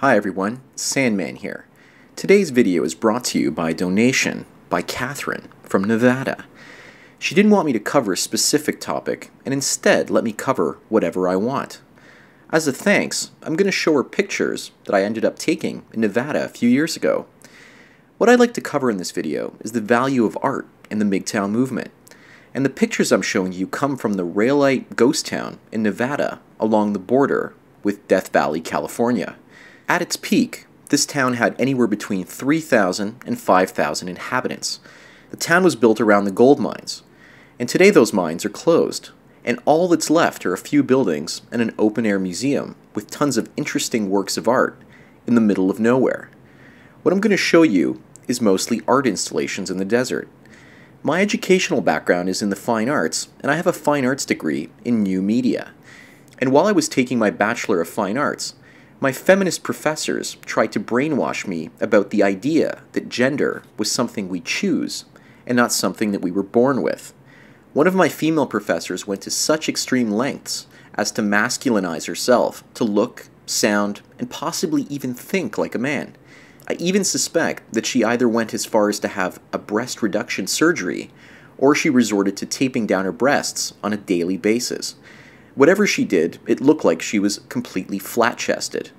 Hi everyone, Sandman here. Today's video is brought to you by donation by Catherine from Nevada. She didn't want me to cover a specific topic and instead let me cover whatever I want. As a thanks, I'm going to show her pictures that I ended up taking in Nevada a few years ago. What I'd like to cover in this video is the value of art in the MGTOW movement. And the pictures I'm showing you come from the Rhyolite ghost town in Nevada along the border with Death Valley, California. At its peak, this town had anywhere between 3,000 and 5,000 inhabitants. The town was built around the gold mines, and today those mines are closed, and all that's left are a few buildings and an open air museum with tons of interesting works of art in the middle of nowhere. What I'm going to show you is mostly art installations in the desert. My educational background is in the fine arts, and I have a fine arts degree in new media. And while I was taking my Bachelor of Fine Arts, my feminist professors tried to brainwash me about the idea that gender was something we choose and not something that we were born with. One of my female professors went to such extreme lengths as to masculinize herself to look, sound, and possibly even think like a man. I even suspect that she either went as far as to have a breast reduction surgery or she resorted to taping down her breasts on a daily basis. Whatever she did, it looked like she was completely flat chested.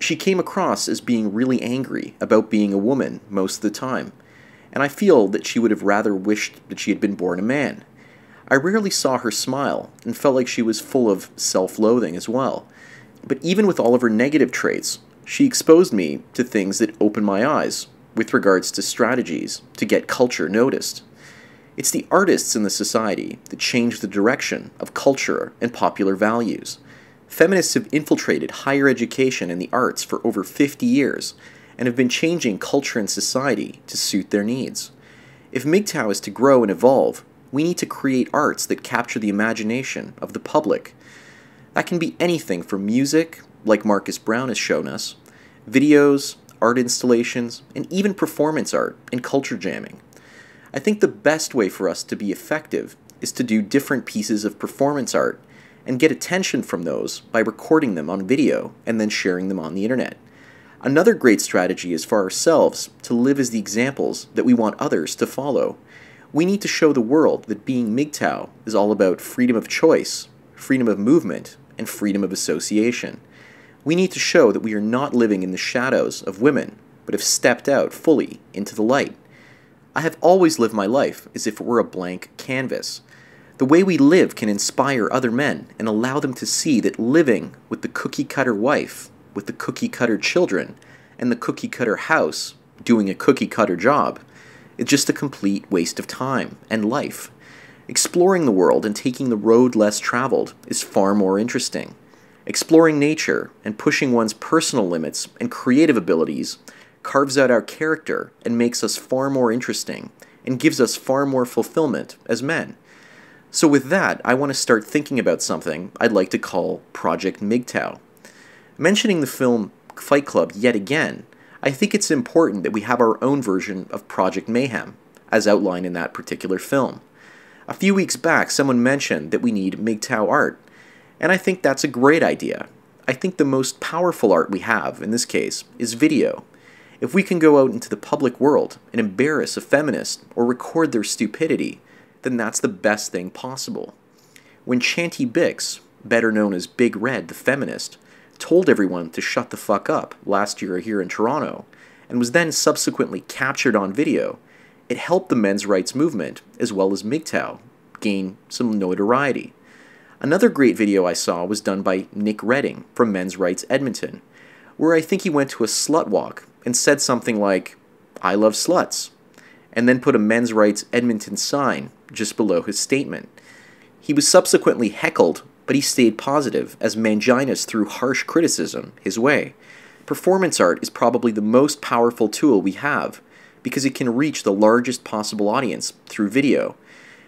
She came across as being really angry about being a woman most of the time, and I feel that she would have rather wished that she had been born a man. I rarely saw her smile and felt like she was full of self loathing as well. But even with all of her negative traits, she exposed me to things that opened my eyes with regards to strategies to get culture noticed. It's the artists in the society that change the direction of culture and popular values. Feminists have infiltrated higher education and the arts for over 50 years and have been changing culture and society to suit their needs. If MGTOW is to grow and evolve, we need to create arts that capture the imagination of the public. That can be anything from music, like Marcus Brown has shown us, videos, art installations, and even performance art and culture jamming. I think the best way for us to be effective is to do different pieces of performance art and get attention from those by recording them on video and then sharing them on the internet. Another great strategy is for ourselves to live as the examples that we want others to follow. We need to show the world that being MGTOW is all about freedom of choice, freedom of movement, and freedom of association. We need to show that we are not living in the shadows of women, but have stepped out fully into the light. I have always lived my life as if it were a blank canvas. The way we live can inspire other men and allow them to see that living with the cookie cutter wife, with the cookie cutter children, and the cookie cutter house, doing a cookie cutter job, is just a complete waste of time and life. Exploring the world and taking the road less traveled is far more interesting. Exploring nature and pushing one's personal limits and creative abilities carves out our character and makes us far more interesting and gives us far more fulfillment as men. So, with that, I want to start thinking about something I'd like to call Project MGTOW. Mentioning the film Fight Club yet again, I think it's important that we have our own version of Project Mayhem, as outlined in that particular film. A few weeks back, someone mentioned that we need MGTOW art, and I think that's a great idea. I think the most powerful art we have, in this case, is video. If we can go out into the public world and embarrass a feminist or record their stupidity, then that's the best thing possible. When Chanty Binx, better known as Big Red the feminist, told everyone to shut the fuck up last year here in Toronto, and was then subsequently captured on video, it helped the men's rights movement, as well as MGTOW, gain some notoriety. Another great video I saw was done by Nick Redding from Men's Rights Edmonton, where I think he went to a slut walk and said something like, I love sluts, and then put a Men's Rights Edmonton sign just below his statement. He was subsequently heckled but he stayed positive as Manginas threw harsh criticism his way. Performance art is probably the most powerful tool we have because it can reach the largest possible audience through video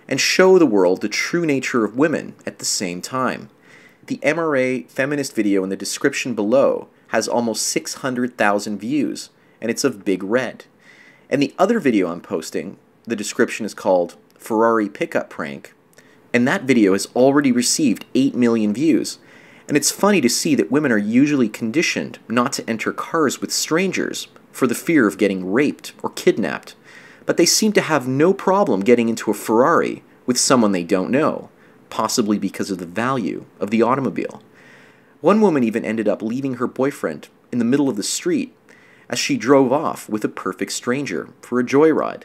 and show the world the true nature of women at the same time. The MRA feminist video in the description below has almost 600,000 views and it's of Big Red. And the other video I'm posting, the description is called Ferrari Pickup Prank, and that video has already received 8 million views. And it's funny to see that women are usually conditioned not to enter cars with strangers for the fear of getting raped or kidnapped, but they seem to have no problem getting into a Ferrari with someone they don't know, possibly because of the value of the automobile. One woman even ended up leaving her boyfriend in the middle of the street as she drove off with a perfect stranger for a joyride.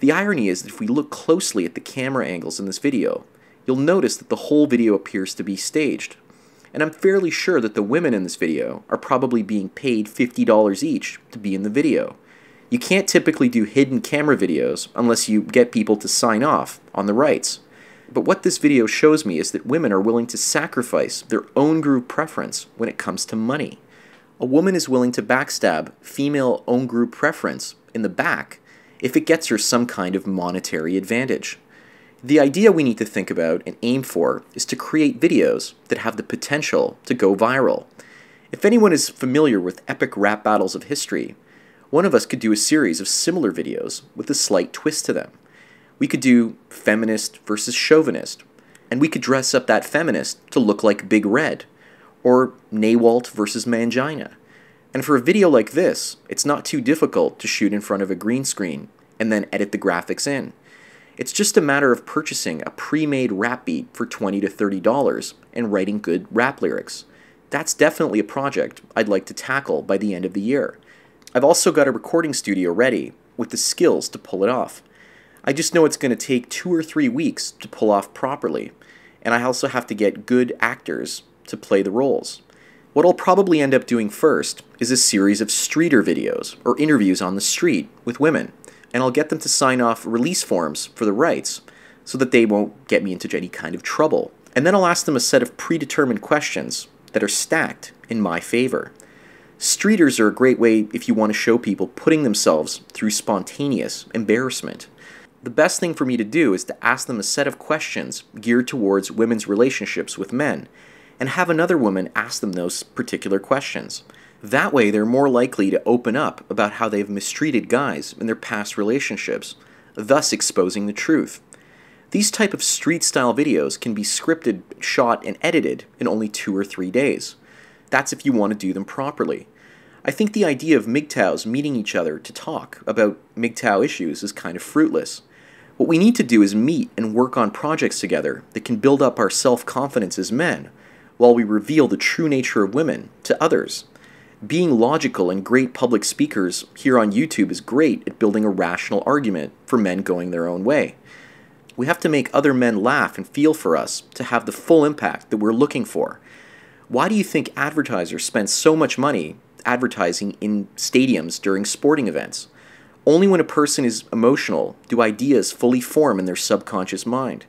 The irony is that if we look closely at the camera angles in this video, you'll notice that the whole video appears to be staged. And I'm fairly sure that the women in this video are probably being paid $50 each to be in the video. You can't typically do hidden camera videos unless you get people to sign off on the rights. But what this video shows me is that women are willing to sacrifice their own group preference when it comes to money. A woman is willing to backstab female own group preference in the back if it gets her some kind of monetary advantage. The idea we need to think about and aim for is to create videos that have the potential to go viral. If anyone is familiar with epic rap battles of history, one of us could do a series of similar videos with a slight twist to them. We could do feminist versus chauvinist, and we could dress up that feminist to look like Big Red, or Nawalt versus Mangina. And for a video like this, it's not too difficult to shoot in front of a green screen and then edit the graphics in. It's just a matter of purchasing a pre-made rap beat for 20 to $30 and writing good rap lyrics. That's definitely a project I'd like to tackle by the end of the year. I've also got a recording studio ready with the skills to pull it off. I just know it's going to take two or three weeks to pull off properly, and I also have to get good actors to play the roles. What I'll probably end up doing first is a series of streeter videos or interviews on the street with women and I'll get them to sign off release forms for the rights so that they won't get me into any kind of trouble. And then I'll ask them a set of predetermined questions that are stacked in my favor. Streeters are a great way if you want to show people putting themselves through spontaneous embarrassment. The best thing for me to do is to ask them a set of questions geared towards women's relationships with men, and have another woman ask them those particular questions. That way, they're more likely to open up about how they've mistreated guys in their past relationships, thus exposing the truth. These type of street-style videos can be scripted, shot, and edited in only two or three days. That's if you want to do them properly. I think the idea of MGTOWs meeting each other to talk about MGTOW issues is kind of fruitless. What we need to do is meet and work on projects together that can build up our self-confidence as men, while we reveal the true nature of women to others being logical and great public speakers here on YouTube is great at building a rational argument for men going their own way. We have to make other men laugh and feel for us to have the full impact that we're looking for. Why do you think advertisers spend so much money advertising in stadiums during sporting events? Only when a person is emotional do ideas fully form in their subconscious mind.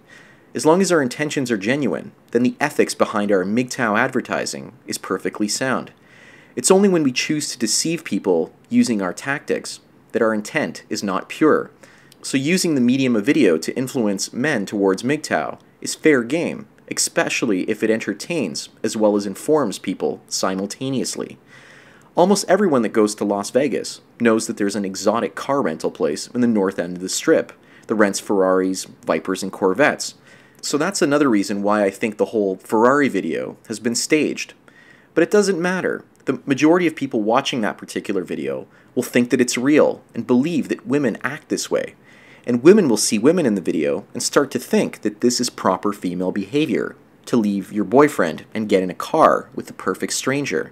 As long as our intentions are genuine, then the ethics behind our MGTOW advertising is perfectly sound. It's only when we choose to deceive people using our tactics that our intent is not pure. So using the medium of video to influence men towards MGTOW is fair game, especially if it entertains as well as informs people simultaneously. Almost everyone that goes to Las Vegas knows that there's an exotic car rental place in the north end of the strip that rents Ferraris, Vipers, and Corvettes. So that's another reason why I think the whole Ferrari video has been staged. But it doesn't matter the majority of people watching that particular video will think that it's real and believe that women act this way. And women will see women in the video and start to think that this is proper female behavior to leave your boyfriend and get in a car with the perfect stranger.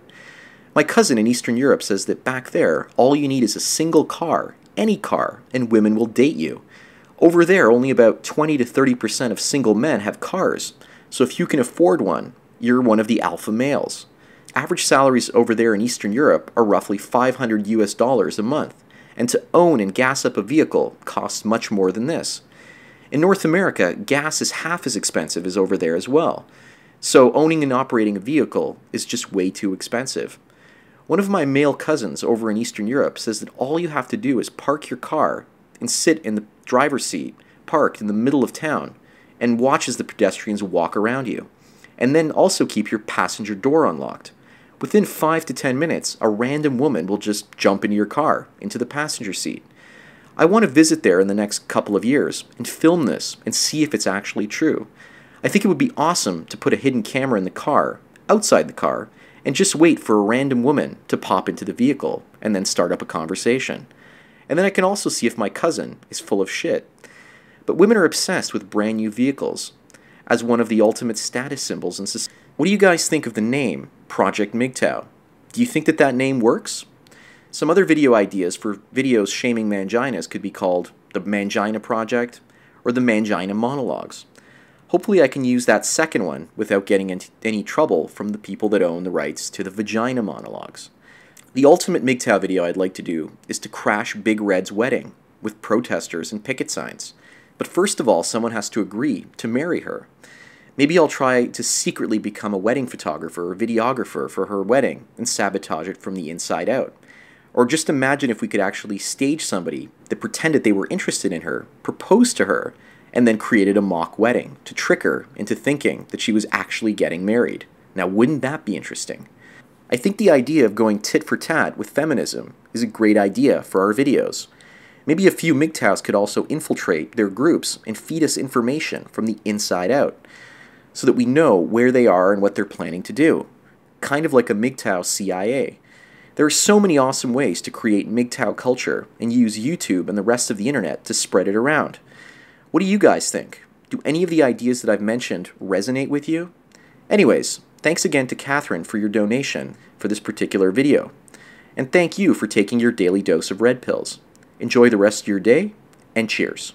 My cousin in Eastern Europe says that back there, all you need is a single car, any car, and women will date you. Over there, only about 20 to 30% of single men have cars, so if you can afford one, you're one of the alpha males. Average salaries over there in Eastern Europe are roughly 500 US dollars a month, and to own and gas up a vehicle costs much more than this. In North America, gas is half as expensive as over there as well, so owning and operating a vehicle is just way too expensive. One of my male cousins over in Eastern Europe says that all you have to do is park your car and sit in the driver's seat, parked in the middle of town, and watch as the pedestrians walk around you. And then also keep your passenger door unlocked. Within 5 to 10 minutes, a random woman will just jump into your car, into the passenger seat. I want to visit there in the next couple of years and film this and see if it's actually true. I think it would be awesome to put a hidden camera in the car outside the car and just wait for a random woman to pop into the vehicle and then start up a conversation. And then I can also see if my cousin is full of shit. But women are obsessed with brand new vehicles as one of the ultimate status symbols in society. What do you guys think of the name Project MGTOW? Do you think that that name works? Some other video ideas for videos shaming manginas could be called the Mangina Project or the Mangina Monologues. Hopefully I can use that second one without getting into any trouble from the people that own the rights to the Vagina Monologues. The ultimate MGTOW video I'd like to do is to crash Big Red's wedding with protesters and picket signs. But first of all, someone has to agree to marry her. Maybe I'll try to secretly become a wedding photographer or videographer for her wedding and sabotage it from the inside out. Or just imagine if we could actually stage somebody that pretended they were interested in her, proposed to her, and then created a mock wedding to trick her into thinking that she was actually getting married. Now, wouldn't that be interesting? I think the idea of going tit for tat with feminism is a great idea for our videos. Maybe a few MGTOWs could also infiltrate their groups and feed us information from the inside out so that we know where they are and what they're planning to do. Kind of like a MGTOW CIA. There are so many awesome ways to create MGTOW culture and use YouTube and the rest of the internet to spread it around. What do you guys think? Do any of the ideas that I've mentioned resonate with you? Anyways, Thanks again to Catherine for your donation for this particular video. And thank you for taking your daily dose of red pills. Enjoy the rest of your day, and cheers.